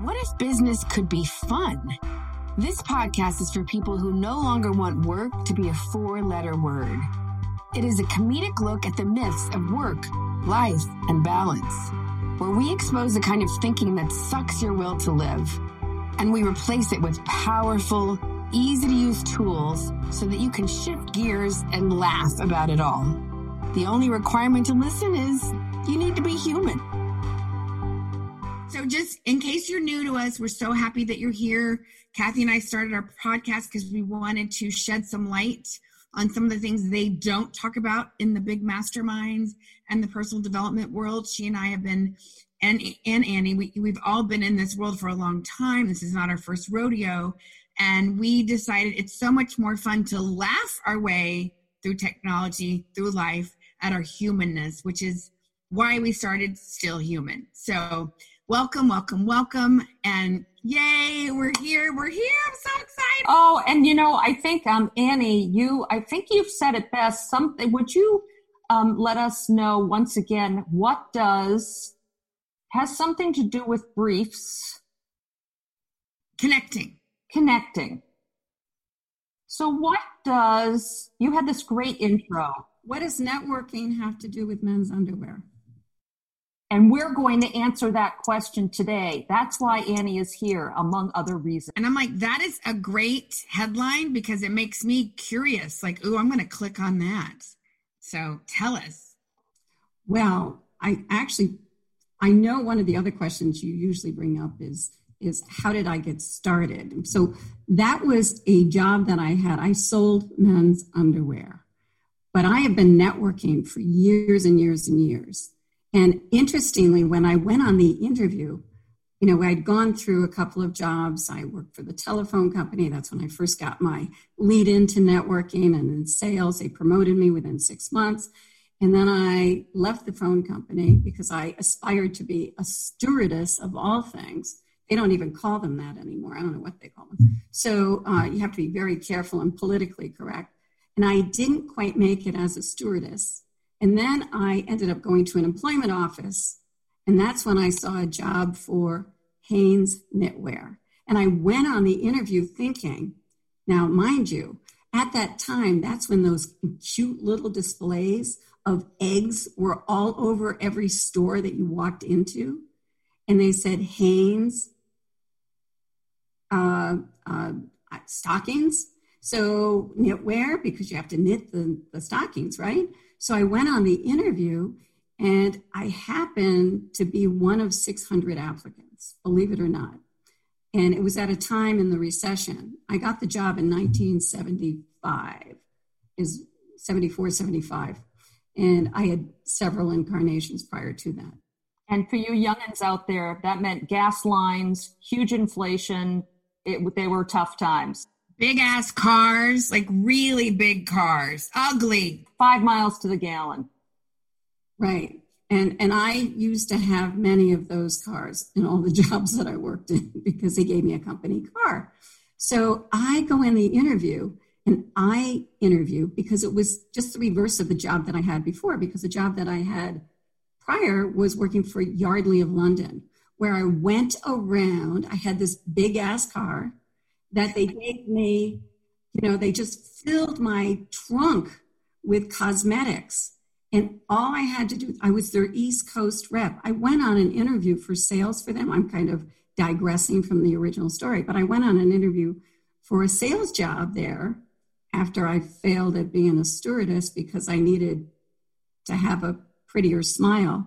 What if business could be fun? This podcast is for people who no longer want work to be a four letter word. It is a comedic look at the myths of work, life, and balance, where we expose the kind of thinking that sucks your will to live, and we replace it with powerful, easy to use tools so that you can shift gears and laugh about it all. The only requirement to listen is you need to be human. So, just in case you're new to us, we're so happy that you're here. Kathy and I started our podcast because we wanted to shed some light on some of the things they don't talk about in the big masterminds and the personal development world. She and I have been, and and Annie, we, we've all been in this world for a long time. This is not our first rodeo, and we decided it's so much more fun to laugh our way through technology, through life, at our humanness, which is why we started Still Human. So welcome, welcome, welcome. And yay, we're here, we're here. I'm so excited. Oh, and you know, I think um Annie, you I think you've said it best. Something would you um let us know once again what does has something to do with briefs connecting. Connecting. So what does you had this great intro. What does networking have to do with men's underwear? And we're going to answer that question today. That's why Annie is here, among other reasons. And I'm like, that is a great headline because it makes me curious. Like, oh, I'm going to click on that. So tell us. Well, I actually, I know one of the other questions you usually bring up is is how did I get started? So that was a job that I had. I sold men's underwear, but I have been networking for years and years and years. And interestingly, when I went on the interview, you know, I'd gone through a couple of jobs. I worked for the telephone company. That's when I first got my lead into networking and in sales. They promoted me within six months. And then I left the phone company because I aspired to be a stewardess of all things. They don't even call them that anymore. I don't know what they call them. So uh, you have to be very careful and politically correct. And I didn't quite make it as a stewardess. And then I ended up going to an employment office. And that's when I saw a job for Hanes Knitwear. And I went on the interview thinking, now, mind you, at that time, that's when those cute little displays of eggs were all over every store that you walked into. And they said Hanes uh, uh, stockings. So knitwear, because you have to knit the, the stockings, right? So I went on the interview and I happened to be one of 600 applicants, believe it or not. And it was at a time in the recession. I got the job in 1975, is 74, 75. And I had several incarnations prior to that. And for you youngins out there, that meant gas lines, huge inflation. It, they were tough times big ass cars, like really big cars, ugly. Five miles to the gallon. Right. And and I used to have many of those cars in all the jobs that I worked in because they gave me a company car. So I go in the interview and I interview because it was just the reverse of the job that I had before, because the job that I had prior was working for Yardley of London, where I went around, I had this big ass car that they gave me, you know, they just filled my trunk with cosmetics. And all I had to do, I was their East Coast rep. I went on an interview for sales for them. I'm kind of digressing from the original story, but I went on an interview for a sales job there after I failed at being a stewardess because I needed to have a prettier smile.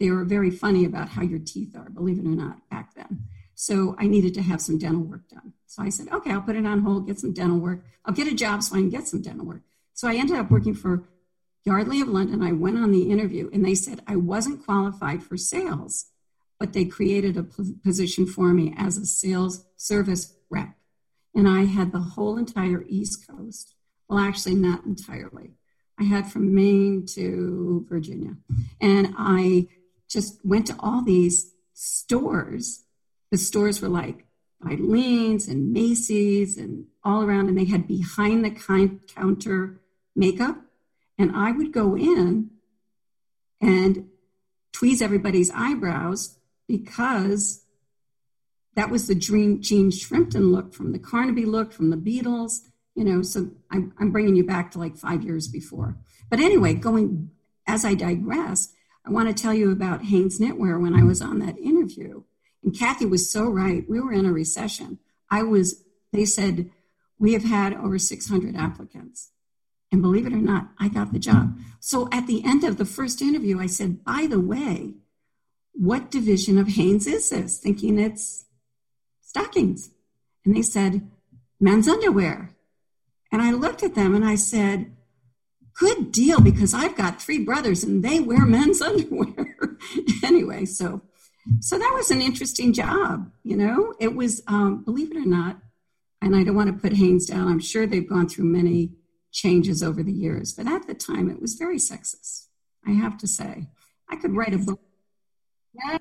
They were very funny about how your teeth are, believe it or not, back then. So I needed to have some dental work done. So I said, okay, I'll put it on hold, get some dental work. I'll get a job so I can get some dental work. So I ended up working for Yardley of London. I went on the interview and they said I wasn't qualified for sales, but they created a position for me as a sales service rep. And I had the whole entire East Coast. Well, actually, not entirely. I had from Maine to Virginia. And I just went to all these stores the stores were like Filene's and Macy's and all around, and they had behind the counter makeup. And I would go in and tweeze everybody's eyebrows because that was the dream Jean Shrimpton look from the Carnaby look from the Beatles, you know. So I'm, I'm bringing you back to like five years before. But anyway, going as I digress, I want to tell you about Hanes Knitwear when I was on that interview. And Kathy was so right. We were in a recession. I was, they said, we have had over 600 applicants. And believe it or not, I got the job. So at the end of the first interview, I said, by the way, what division of Hanes is this? Thinking it's stockings. And they said, men's underwear. And I looked at them and I said, good deal because I've got three brothers and they wear men's underwear. anyway, so so that was an interesting job. You know, it was um, believe it or not, and I don't want to put Hanes down. I'm sure they've gone through many changes over the years, but at the time it was very sexist. I have to say, I could write a book. Yeah,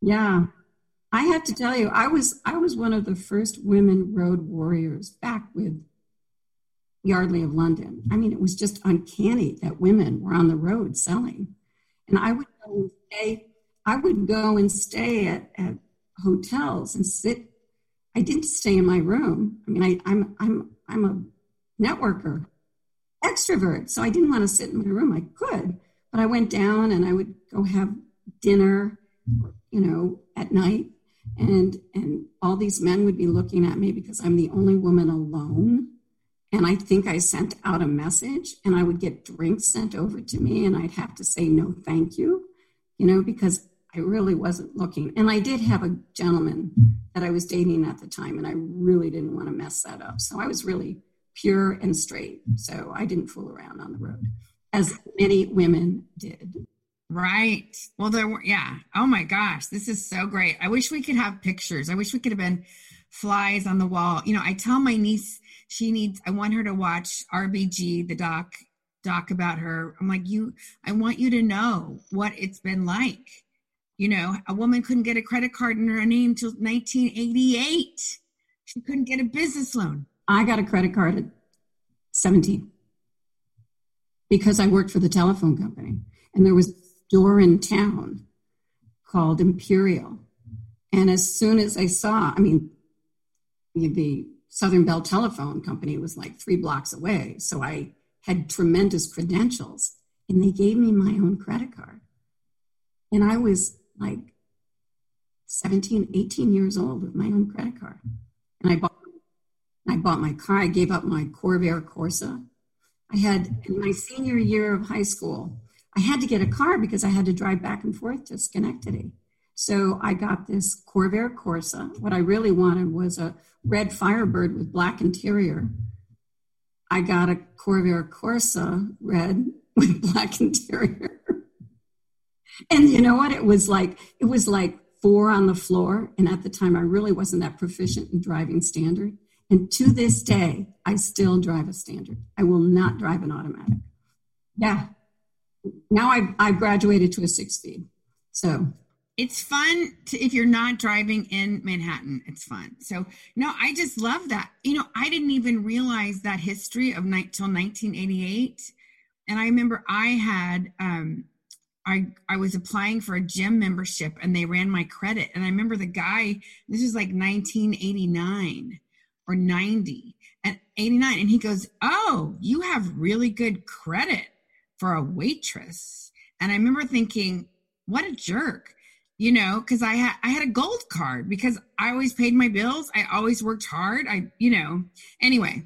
yeah. I have to tell you, I was I was one of the first women road warriors back with Yardley of London. I mean, it was just uncanny that women were on the road selling. And I would go and stay, I would go and stay at, at hotels and sit. I didn't stay in my room. I mean, I, I'm I'm I'm a networker, extrovert. So I didn't want to sit in my room. I could, but I went down and I would go have dinner, you know, at night. And and all these men would be looking at me because I'm the only woman alone and I think I sent out a message and I would get drinks sent over to me and I'd have to say no thank you, you know, because I really wasn't looking. And I did have a gentleman that I was dating at the time and I really didn't want to mess that up. So I was really pure and straight. So I didn't fool around on the road as many women did. Right. Well, there were, yeah. Oh my gosh, this is so great. I wish we could have pictures. I wish we could have been flies on the wall. You know, I tell my niece, she needs i want her to watch rbg the doc doc about her i'm like you i want you to know what it's been like you know a woman couldn't get a credit card in her name until 1988 she couldn't get a business loan i got a credit card at 17 because i worked for the telephone company and there was a store in town called imperial and as soon as i saw i mean the Southern Bell Telephone Company was like three blocks away. So I had tremendous credentials and they gave me my own credit card. And I was like 17, 18 years old with my own credit card. And I bought, I bought my car. I gave up my Corvair Corsa. I had, in my senior year of high school, I had to get a car because I had to drive back and forth to Schenectady. So I got this Corvair Corsa. What I really wanted was a red Firebird with black interior. I got a Corvair Corsa red with black interior. And you know what? It was like it was like four on the floor. And at the time, I really wasn't that proficient in driving standard. And to this day, I still drive a standard. I will not drive an automatic. Yeah. Now I've, I've graduated to a six speed. So it's fun to, if you're not driving in Manhattan. It's fun. So no, I just love that. You know, I didn't even realize that history of night till 1988. And I remember I had um, I I was applying for a gym membership and they ran my credit. And I remember the guy. This was like 1989 or 90 and 89, and he goes, "Oh, you have really good credit for a waitress." And I remember thinking, "What a jerk." you know because i had i had a gold card because i always paid my bills i always worked hard i you know anyway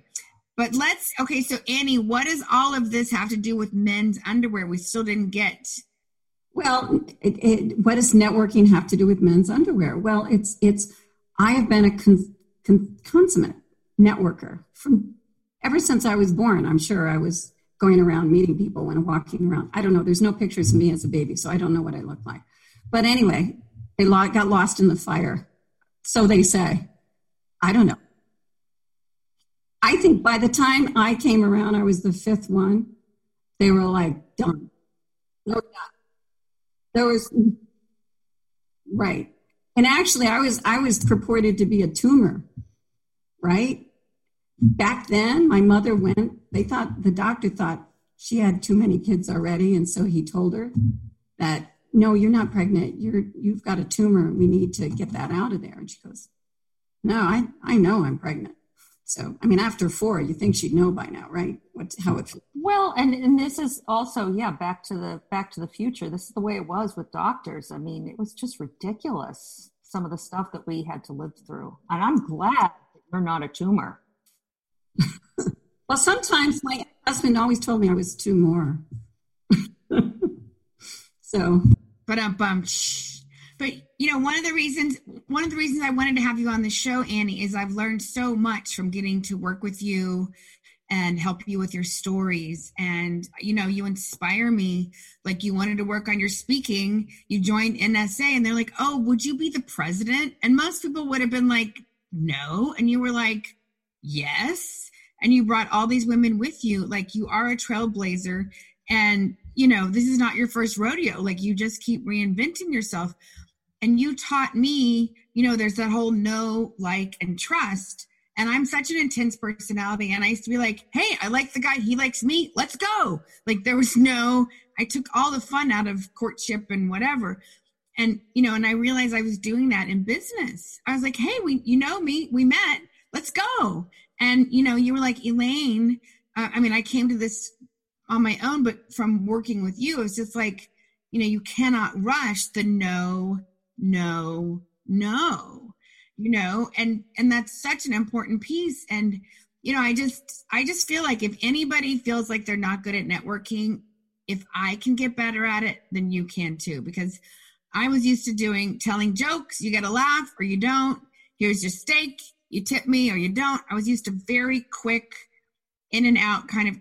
but let's okay so annie what does all of this have to do with men's underwear we still didn't get well it, it, what does networking have to do with men's underwear well it's it's i have been a con, con, consummate networker from ever since i was born i'm sure i was going around meeting people and walking around i don't know there's no pictures of me as a baby so i don't know what i look like but anyway, they got lost in the fire. So they say. I don't know. I think by the time I came around, I was the fifth one. They were like, done. No, there was right. And actually, I was I was purported to be a tumor, right? Back then, my mother went. They thought the doctor thought she had too many kids already, and so he told her that no, you're not pregnant. You're, you've got a tumor. We need to get that out of there. And she goes, no, I, I know I'm pregnant. So, I mean, after four, you think she'd know by now, right? What, how it. Well, and and this is also, yeah, back to the back to the future. This is the way it was with doctors. I mean, it was just ridiculous. Some of the stuff that we had to live through, and I'm glad that you're not a tumor. well, sometimes my husband always told me I was two more. so, but um, bum. But you know, one of the reasons one of the reasons I wanted to have you on the show, Annie, is I've learned so much from getting to work with you and help you with your stories. And you know, you inspire me. Like you wanted to work on your speaking, you joined NSA, and they're like, "Oh, would you be the president?" And most people would have been like, "No," and you were like, "Yes." And you brought all these women with you. Like you are a trailblazer, and you know, this is not your first rodeo. Like you just keep reinventing yourself and you taught me you know there's that whole know like and trust and i'm such an intense personality and i used to be like hey i like the guy he likes me let's go. Like there was no i took all the fun out of courtship and whatever. And you know and i realized i was doing that in business. I was like hey we you know me we met let's go. And you know you were like elaine uh, i mean i came to this on my own but from working with you it was just like you know you cannot rush the no no, no, you know, and, and that's such an important piece. And, you know, I just, I just feel like if anybody feels like they're not good at networking, if I can get better at it, then you can too, because I was used to doing telling jokes. You get a laugh or you don't. Here's your steak. You tip me or you don't. I was used to very quick in and out kind of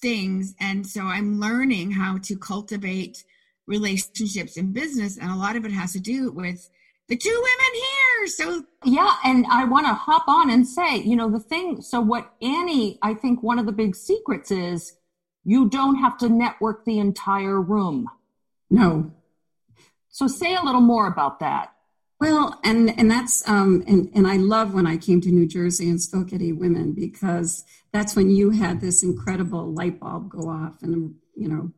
things. And so I'm learning how to cultivate relationships in business and a lot of it has to do with the two women so yeah and i want to hop on and say you know the thing so what annie i think one of the big secrets is you don't have to network the entire room no so say a little more about that well and and that's um and and i love when i came to new jersey and spoke at women because that's when you had this incredible light bulb go off and you know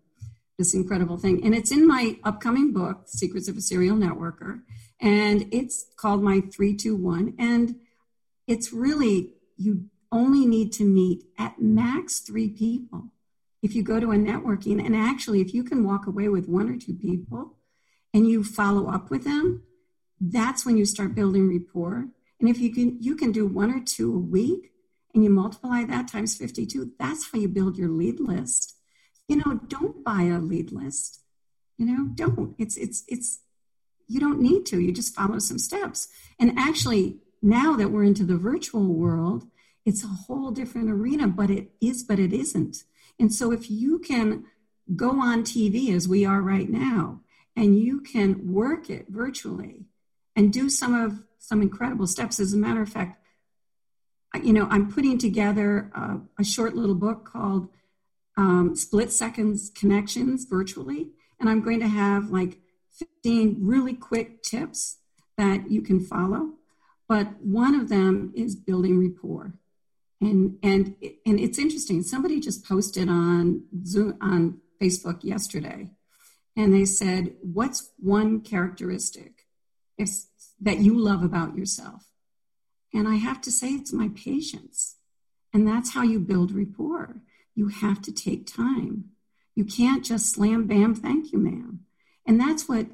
this incredible thing. And it's in my upcoming book, Secrets of a Serial Networker. And it's called My 321. And it's really, you only need to meet at max three people. If you go to a networking, and actually, if you can walk away with one or two people and you follow up with them, that's when you start building rapport. And if you can, you can do one or two a week and you multiply that times 52, that's how you build your lead list you know, don't buy a lead list. You know, don't. It's it's it's you don't need to. You just follow some steps. And actually, now that we're into the virtual world, it's a whole different arena, but it is, but it isn't. And so if you can go on TV as we are right now, and you can work it virtually and do some of some incredible steps. As a matter of fact, you know, I'm putting together a, a short little book called um, split seconds connections virtually. And I'm going to have like 15 really quick tips that you can follow. But one of them is building rapport. And, and, and it's interesting. Somebody just posted on Zoom, on Facebook yesterday, and they said, What's one characteristic that you love about yourself? And I have to say, it's my patience. And that's how you build rapport you have to take time. You can't just slam bam, thank you, ma'am. And that's what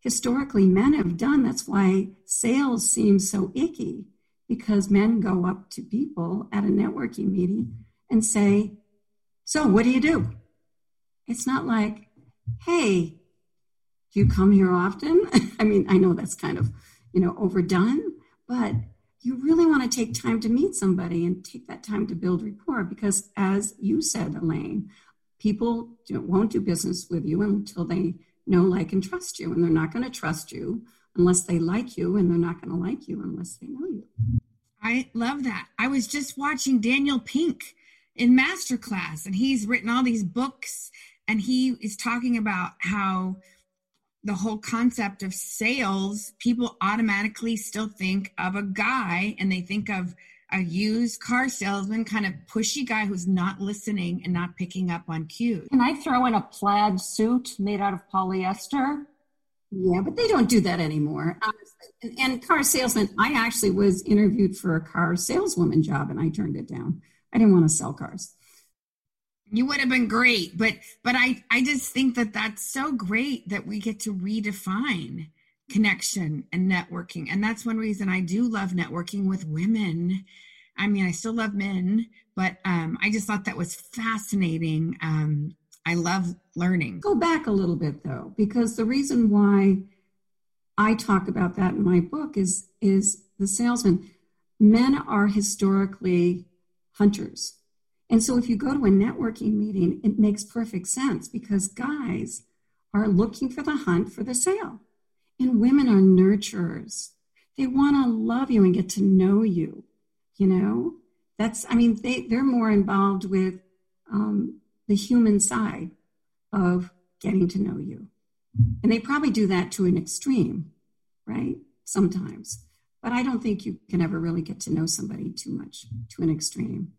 historically men have done. That's why sales seems so icky because men go up to people at a networking meeting and say, So, what do you do? It's not like, Hey, do you come here often? I mean, I know that's kind of, you know, overdone, but you really want to take time to meet somebody and take that time to build rapport because as you said elaine people won't do business with you until they know like and trust you and they're not going to trust you unless they like you and they're not going to like you unless they know you. I love that. I was just watching daniel pink in masterclass and he's written all these books and he is talking about how the whole concept of sales, people automatically still think of a guy and they think of a used car salesman, kind of pushy guy who's not listening and not picking up on cues. Can I throw in a plaid suit made out of polyester? Yeah, but they don't do that anymore. and, and car salesman, I actually was interviewed for a car saleswoman job and I turned it down. I didn't want to sell cars. You would have been great, but but I I just think that that's so great that we get to redefine connection and networking. And that's one reason I do love networking with women. I mean, I still love men, but um, I just thought that was fascinating. Um, I love learning. Go back a little bit though, because the reason why I talk about that in my book is is the salesman. Men are historically hunters. And so if you go to a networking meeting, it makes perfect sense because guys are looking for the hunt for the sale. And women are nurturers. They want to love you and get to know you. You know, that's, I mean, they, they're more involved with um, the human side of getting to know you. And they probably do that to an extreme, right? Sometimes. But I don't think you can ever really get to know somebody too much to an extreme.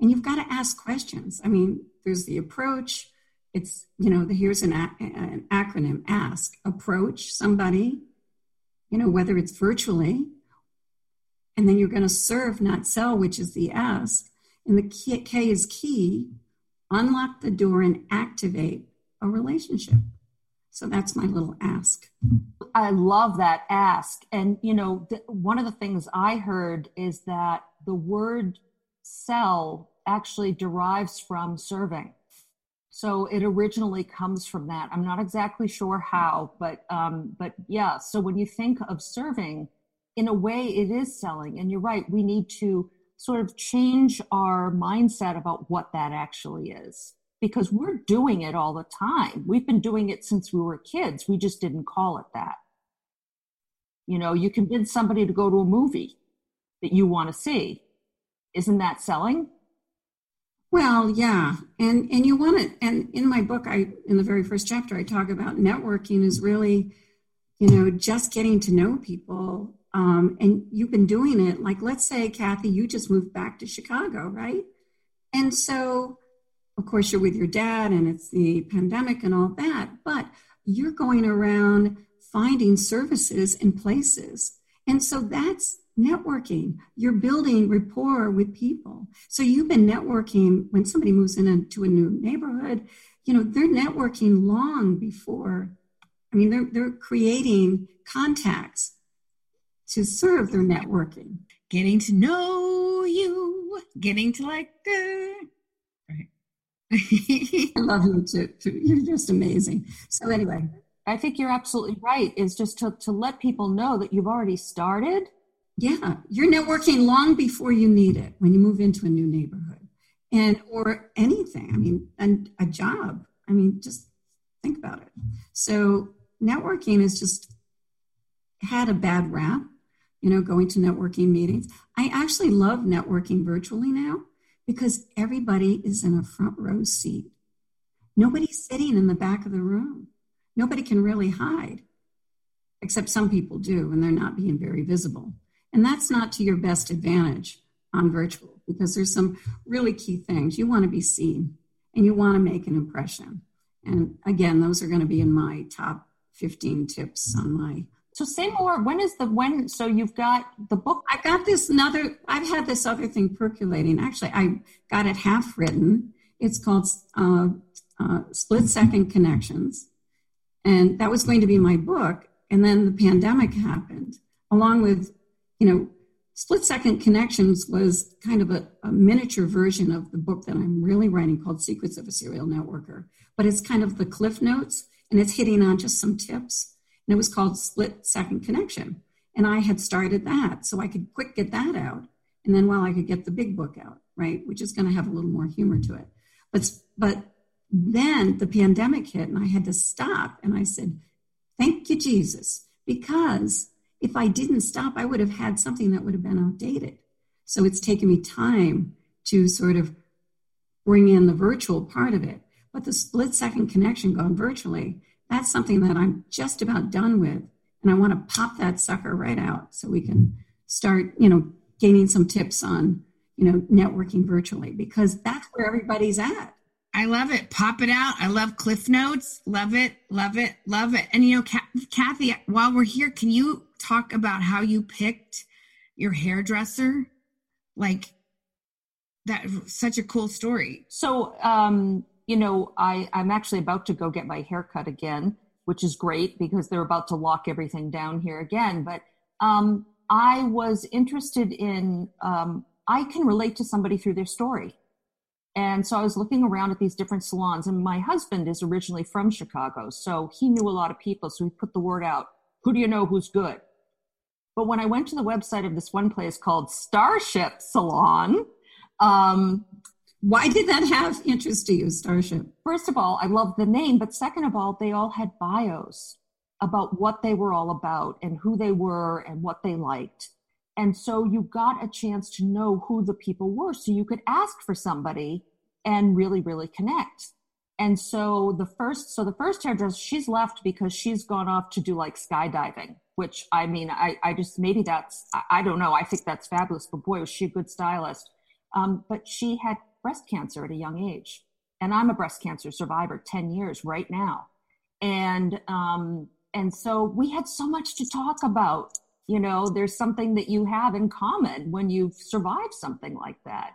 And you've got to ask questions. I mean, there's the approach. It's, you know, here's an, an acronym ask, approach somebody, you know, whether it's virtually, and then you're going to serve, not sell, which is the ask. And the K, K is key unlock the door and activate a relationship. So that's my little ask. I love that ask. And, you know, th- one of the things I heard is that the word sell actually derives from serving. So it originally comes from that. I'm not exactly sure how, but um, but yeah. So when you think of serving, in a way, it is selling. And you're right. We need to sort of change our mindset about what that actually is because we're doing it all the time. We've been doing it since we were kids. We just didn't call it that. You know, you convince somebody to go to a movie that you want to see. Isn't that selling? Well, yeah. And and you want it and in my book I in the very first chapter I talk about networking is really you know just getting to know people um, and you've been doing it. Like let's say kathy you just moved back to chicago right? And so of course you're with your dad and it's the pandemic and all that but you're going around finding services and places. And so that's networking you're building rapport with people so you've been networking when somebody moves into a new neighborhood you know they're networking long before i mean they're, they're creating contacts to serve their networking. Getting to know you, getting to like, uh, right. I love you too. You're just amazing. So anyway, I think you're absolutely right. Is just to, to let people know that you've already started. Yeah, you're networking long before you need it when you move into a new neighborhood, and or anything. I mean, and a job. I mean, just think about it. So networking is just had a bad rap you know, going to networking meetings. I actually love networking virtually now because everybody is in a front row seat. Nobody's sitting in the back of the room. Nobody can really hide, except some people do, and they're not being very visible. And that's not to your best advantage on virtual because there's some really key things. You want to be seen and you want to make an impression. And again, those are going to be in my top 15 tips on my so say more. When is the when? So you've got the book. I got this another. I've had this other thing percolating. Actually, I got it half written. It's called uh, uh, Split Second Connections, and that was going to be my book. And then the pandemic happened, along with you know, Split Second Connections was kind of a, a miniature version of the book that I'm really writing called Secrets of a Serial Networker. But it's kind of the cliff notes, and it's hitting on just some tips and it was called Split Second Connection. And I had started that so I could quick get that out. And then while I could get the big book out, right, which is going to have a little more humor to it. But, but then the pandemic hit and I had to stop. And I said, thank you, Jesus, because if I didn't stop, I would have had something that would have been outdated. So it's taken me time to sort of bring in the virtual part of it. But the split second connection going virtually that's something that I'm just about done with. And I want to pop that sucker right out so we can start, you know, gaining some tips on, you know, networking virtually because that's where everybody's at. I love it. Pop it out. I love Cliff Notes. Love it. Love it. Love it. And you know, Kathy, while we're here, can you talk about how you picked your hairdresser? Like that, such a cool story. So, um, you know, I I'm actually about to go get my haircut again, which is great because they're about to lock everything down here again. But um, I was interested in. Um, I can relate to somebody through their story and so I was looking around at these different salons, and my husband is originally from Chicago, so he knew a lot of people. So he put the word out who do you know who's good? But when I went to the website of this one place called Starship Salon, um, why did that have interest to you, Starship? First of all, I love the name, but second of all, they all had bios about what they were all about and who they were and what they liked. And so you got a chance to know who the people were. So you could ask for somebody and really, really connect. And so the first, so the first hairdresser, she's left because she's gone off to do like skydiving, which I mean, I, I just, maybe that's, I, don't know. I think that's fabulous, but boy, was she a good stylist. Um, but she had breast cancer at a young age. And I'm a breast cancer survivor, 10 years right now. And, um, and so we had so much to talk about you know there's something that you have in common when you've survived something like that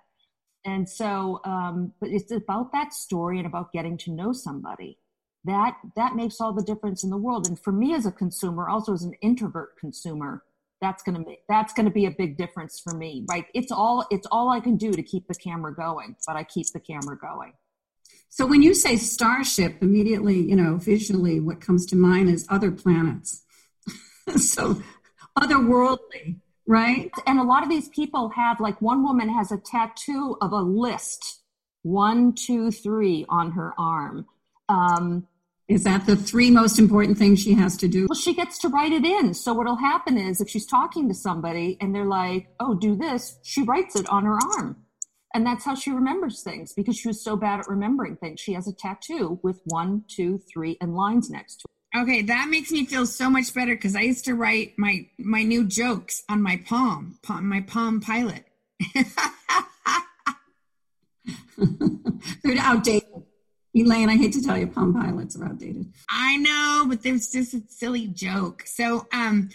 and so um, but it's about that story and about getting to know somebody. That that makes all the difference in the world. And for me as a consumer also as an introvert consumer that's to make that's to be a big difference for me. Right it's all it's all i can do to keep the camera going but i keep the camera going. So when you say starship immediately you know visually what comes to mind is other planets. So otherworldly, right? And a lot of these people have, like, one woman has a tattoo of a list one, two, three on her arm. Um, is that the three most important things she has to do? Well, she gets to write it in. So what'll happen is if she's talking to somebody and they're like, "Oh, do this," she writes it on her arm. And that's how she remembers things because she was so bad at remembering things. She has a tattoo with one, two, three, and lines next to it. Okay, that makes me feel so much better because I used to write my my new jokes on my palm, palm my Palm Pilot. They're outdated. Elaine, I hate to tell you, Palm Pilots are outdated. I know, but there's just a silly joke. So, um,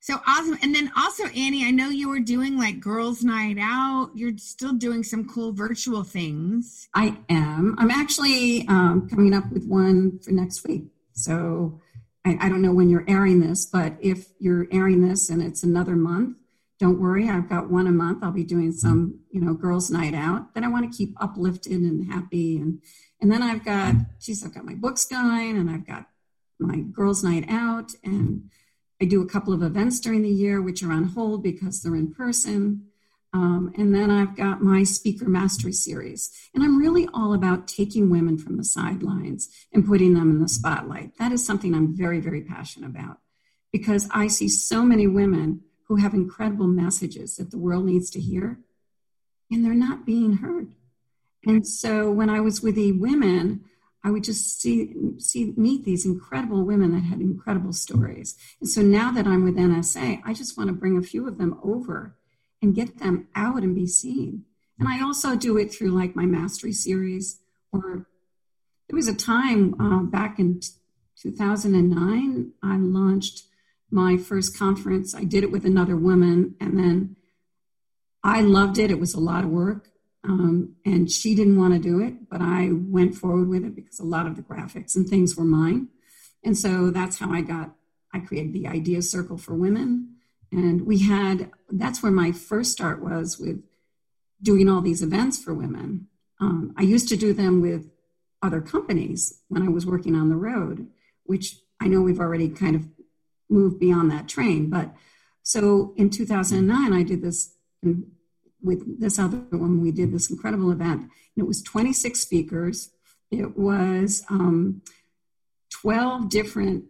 so awesome. And then also, Annie, I know you were doing like girls' night out. You're still doing some cool virtual things. I am. I'm actually um, coming up with one for next week. So I, I don't know when you're airing this, but if you're airing this and it's another month, don't worry. I've got one a month. I'll be doing some, you know, girls' night out. Then I want to keep uplifted and happy. And and then I've got, geez, I've got my books going and I've got my girls' night out. And I do a couple of events during the year, which are on hold because they're in person. Um, and then I've got my speaker mastery series. And I'm really all about taking women from the sidelines and putting them in the spotlight. That is something I'm very, very passionate about because I see so many women who have incredible messages that the world needs to hear, and they're not being heard. And so when I was with the women, I would just see, see meet these incredible women that had incredible stories. And so now that I'm with NSA, I just want to bring a few of them over and get them out and be seen. And I also do it through like my mastery series, or there was a time uh, back in 2009, I launched my first conference. I did it with another woman, and then I loved it. It was a lot of work. Um, and she didn't want to do it, but I went forward with it because a lot of the graphics and things were mine. And so that's how I got, I created the Idea Circle for Women. And we had, that's where my first start was with doing all these events for women. Um, I used to do them with other companies when I was working on the road, which I know we've already kind of moved beyond that train. But so in 2009, I did this with this other one. We did this incredible event, and it was 26 speakers. It was um, 12 different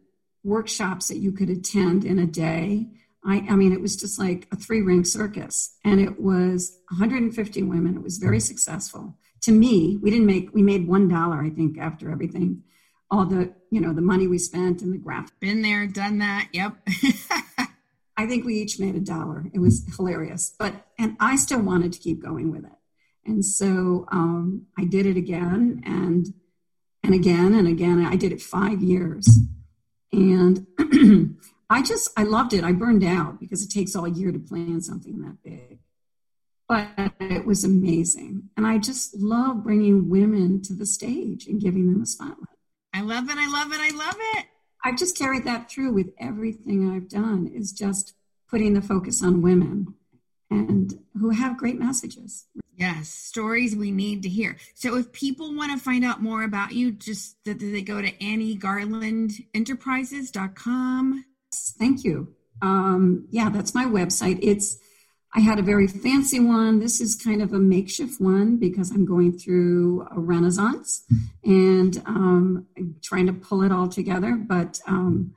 workshops that you could attend in a day. I, I mean, it was just like a three ring circus, and it was 150 women. It was very successful. To me, we didn't make we made one dollar, I think, after everything, all the you know the money we spent and the graph. Been there, done that. Yep. I think we each made a dollar. It was hilarious, but and I still wanted to keep going with it. And so um, I did it again and and again and again. I did it five years, and I just I loved it. I burned out because it takes all year to plan something that big, but it was amazing, and I just love bringing women to the stage and giving them a spotlight. I love it. I love it. I love it. I've just carried that through with everything I've done. Is just putting the focus on women and who have great messages. Yes, stories we need to hear. So if people want to find out more about you, just that they go to anniegarlandenterprises.com. Thank you. Um, yeah, that's my website. It's I had a very fancy one. This is kind of a makeshift one because I'm going through a renaissance and um, trying to pull it all together. But um,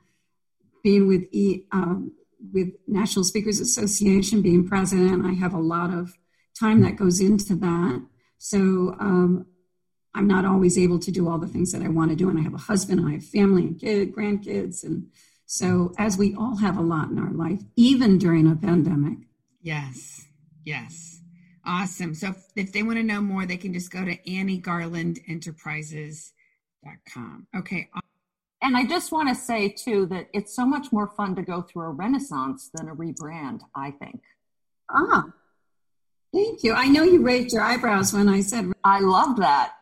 being with e, um, with National Speakers Association, being president, I have a lot of time that goes into that. So um, I'm not always able to do all the things that I want to do. And I have a husband, and I have family and kid, grandkids. And so, as we all have a lot in our life, even during a pandemic. Yes, yes. Awesome. So, if, if they want to know more, they can just go to anniegarlandenterprises.com. Okay. And I just want to say, too, that it's so much more fun to go through a renaissance than a rebrand, I think. Ah, Thank you. I know you raised your eyebrows when I said. I love that.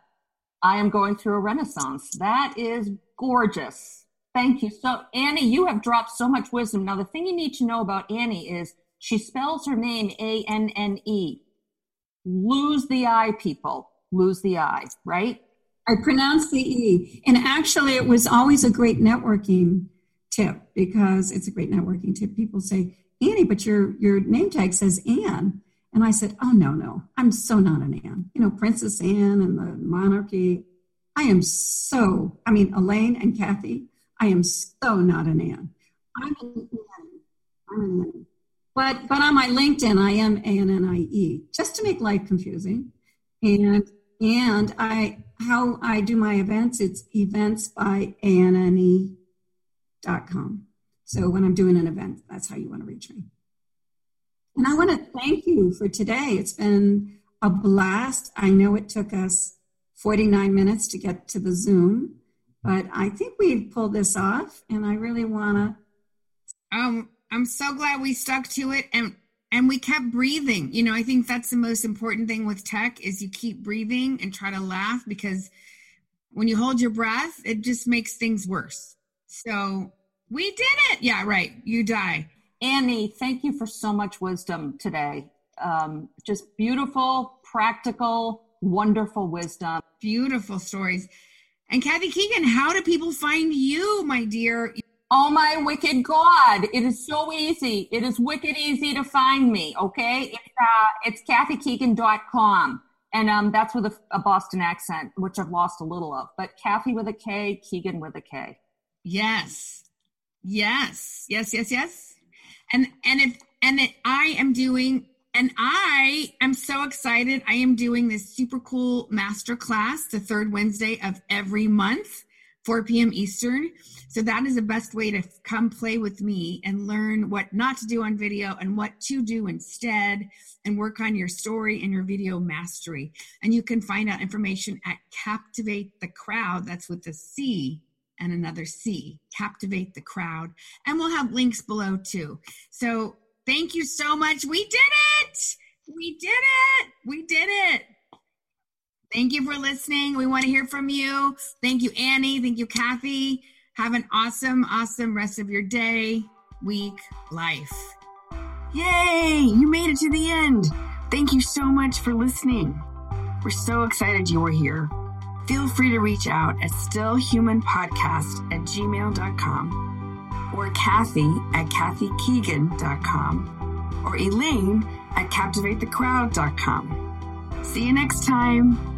I am going through a renaissance. That is gorgeous. Thank you. So, Annie, you have dropped so much wisdom. Now, the thing you need to know about Annie is she spells her name A N N E. Lose the I, people. Lose the I, right? I pronounce the E. And actually, it was always a great networking tip because it's a great networking tip. People say, Annie, but your, your name tag says Anne. And I said, Oh, no, no, I'm so not an Anne. You know, Princess Anne and the monarchy. I am so, I mean, Elaine and Kathy, I am so not an Anne. I'm an Anne. I'm an Anne. But, but on my LinkedIn, I am A-N-N-I-E, just to make life confusing. And, and I, how I do my events, it's events by A-N-N-E dot com. So when I'm doing an event, that's how you want to reach me. And I want to thank you for today. It's been a blast. I know it took us 49 minutes to get to the Zoom, but I think we've pulled this off, and I really want to. Um, I'm so glad we stuck to it and and we kept breathing. You know, I think that's the most important thing with tech is you keep breathing and try to laugh because when you hold your breath, it just makes things worse. So we did it. Yeah, right. You die. Annie, thank you for so much wisdom today. Um, just beautiful, practical, wonderful wisdom. Beautiful stories. And Kathy Keegan, how do people find you, my dear? Oh my wicked God. It is so easy. It is wicked easy to find me. Okay. It's, uh, it's kathykeegan.com. And um, that's with a, a Boston accent, which I've lost a little of, but Kathy with a K, Keegan with a K. Yes. Yes. Yes. Yes. Yes and and if and it, I am doing and I am so excited. I am doing this super cool master class the third Wednesday of every month, 4 p.m. Eastern. So that is the best way to come play with me and learn what not to do on video and what to do instead and work on your story and your video mastery. And you can find out information at Captivate the Crowd. That's with the C and another C, captivate the crowd. And we'll have links below too. So thank you so much. We did it. We did it. We did it. Thank you for listening. We want to hear from you. Thank you, Annie. Thank you, Kathy. Have an awesome, awesome rest of your day, week, life. Yay! You made it to the end. Thank you so much for listening. We're so excited you were here feel free to reach out at stillhumanpodcast at gmail.com or Kathy at kathykeegan.com or Elaine at captivatethecrowd.com. See you next time.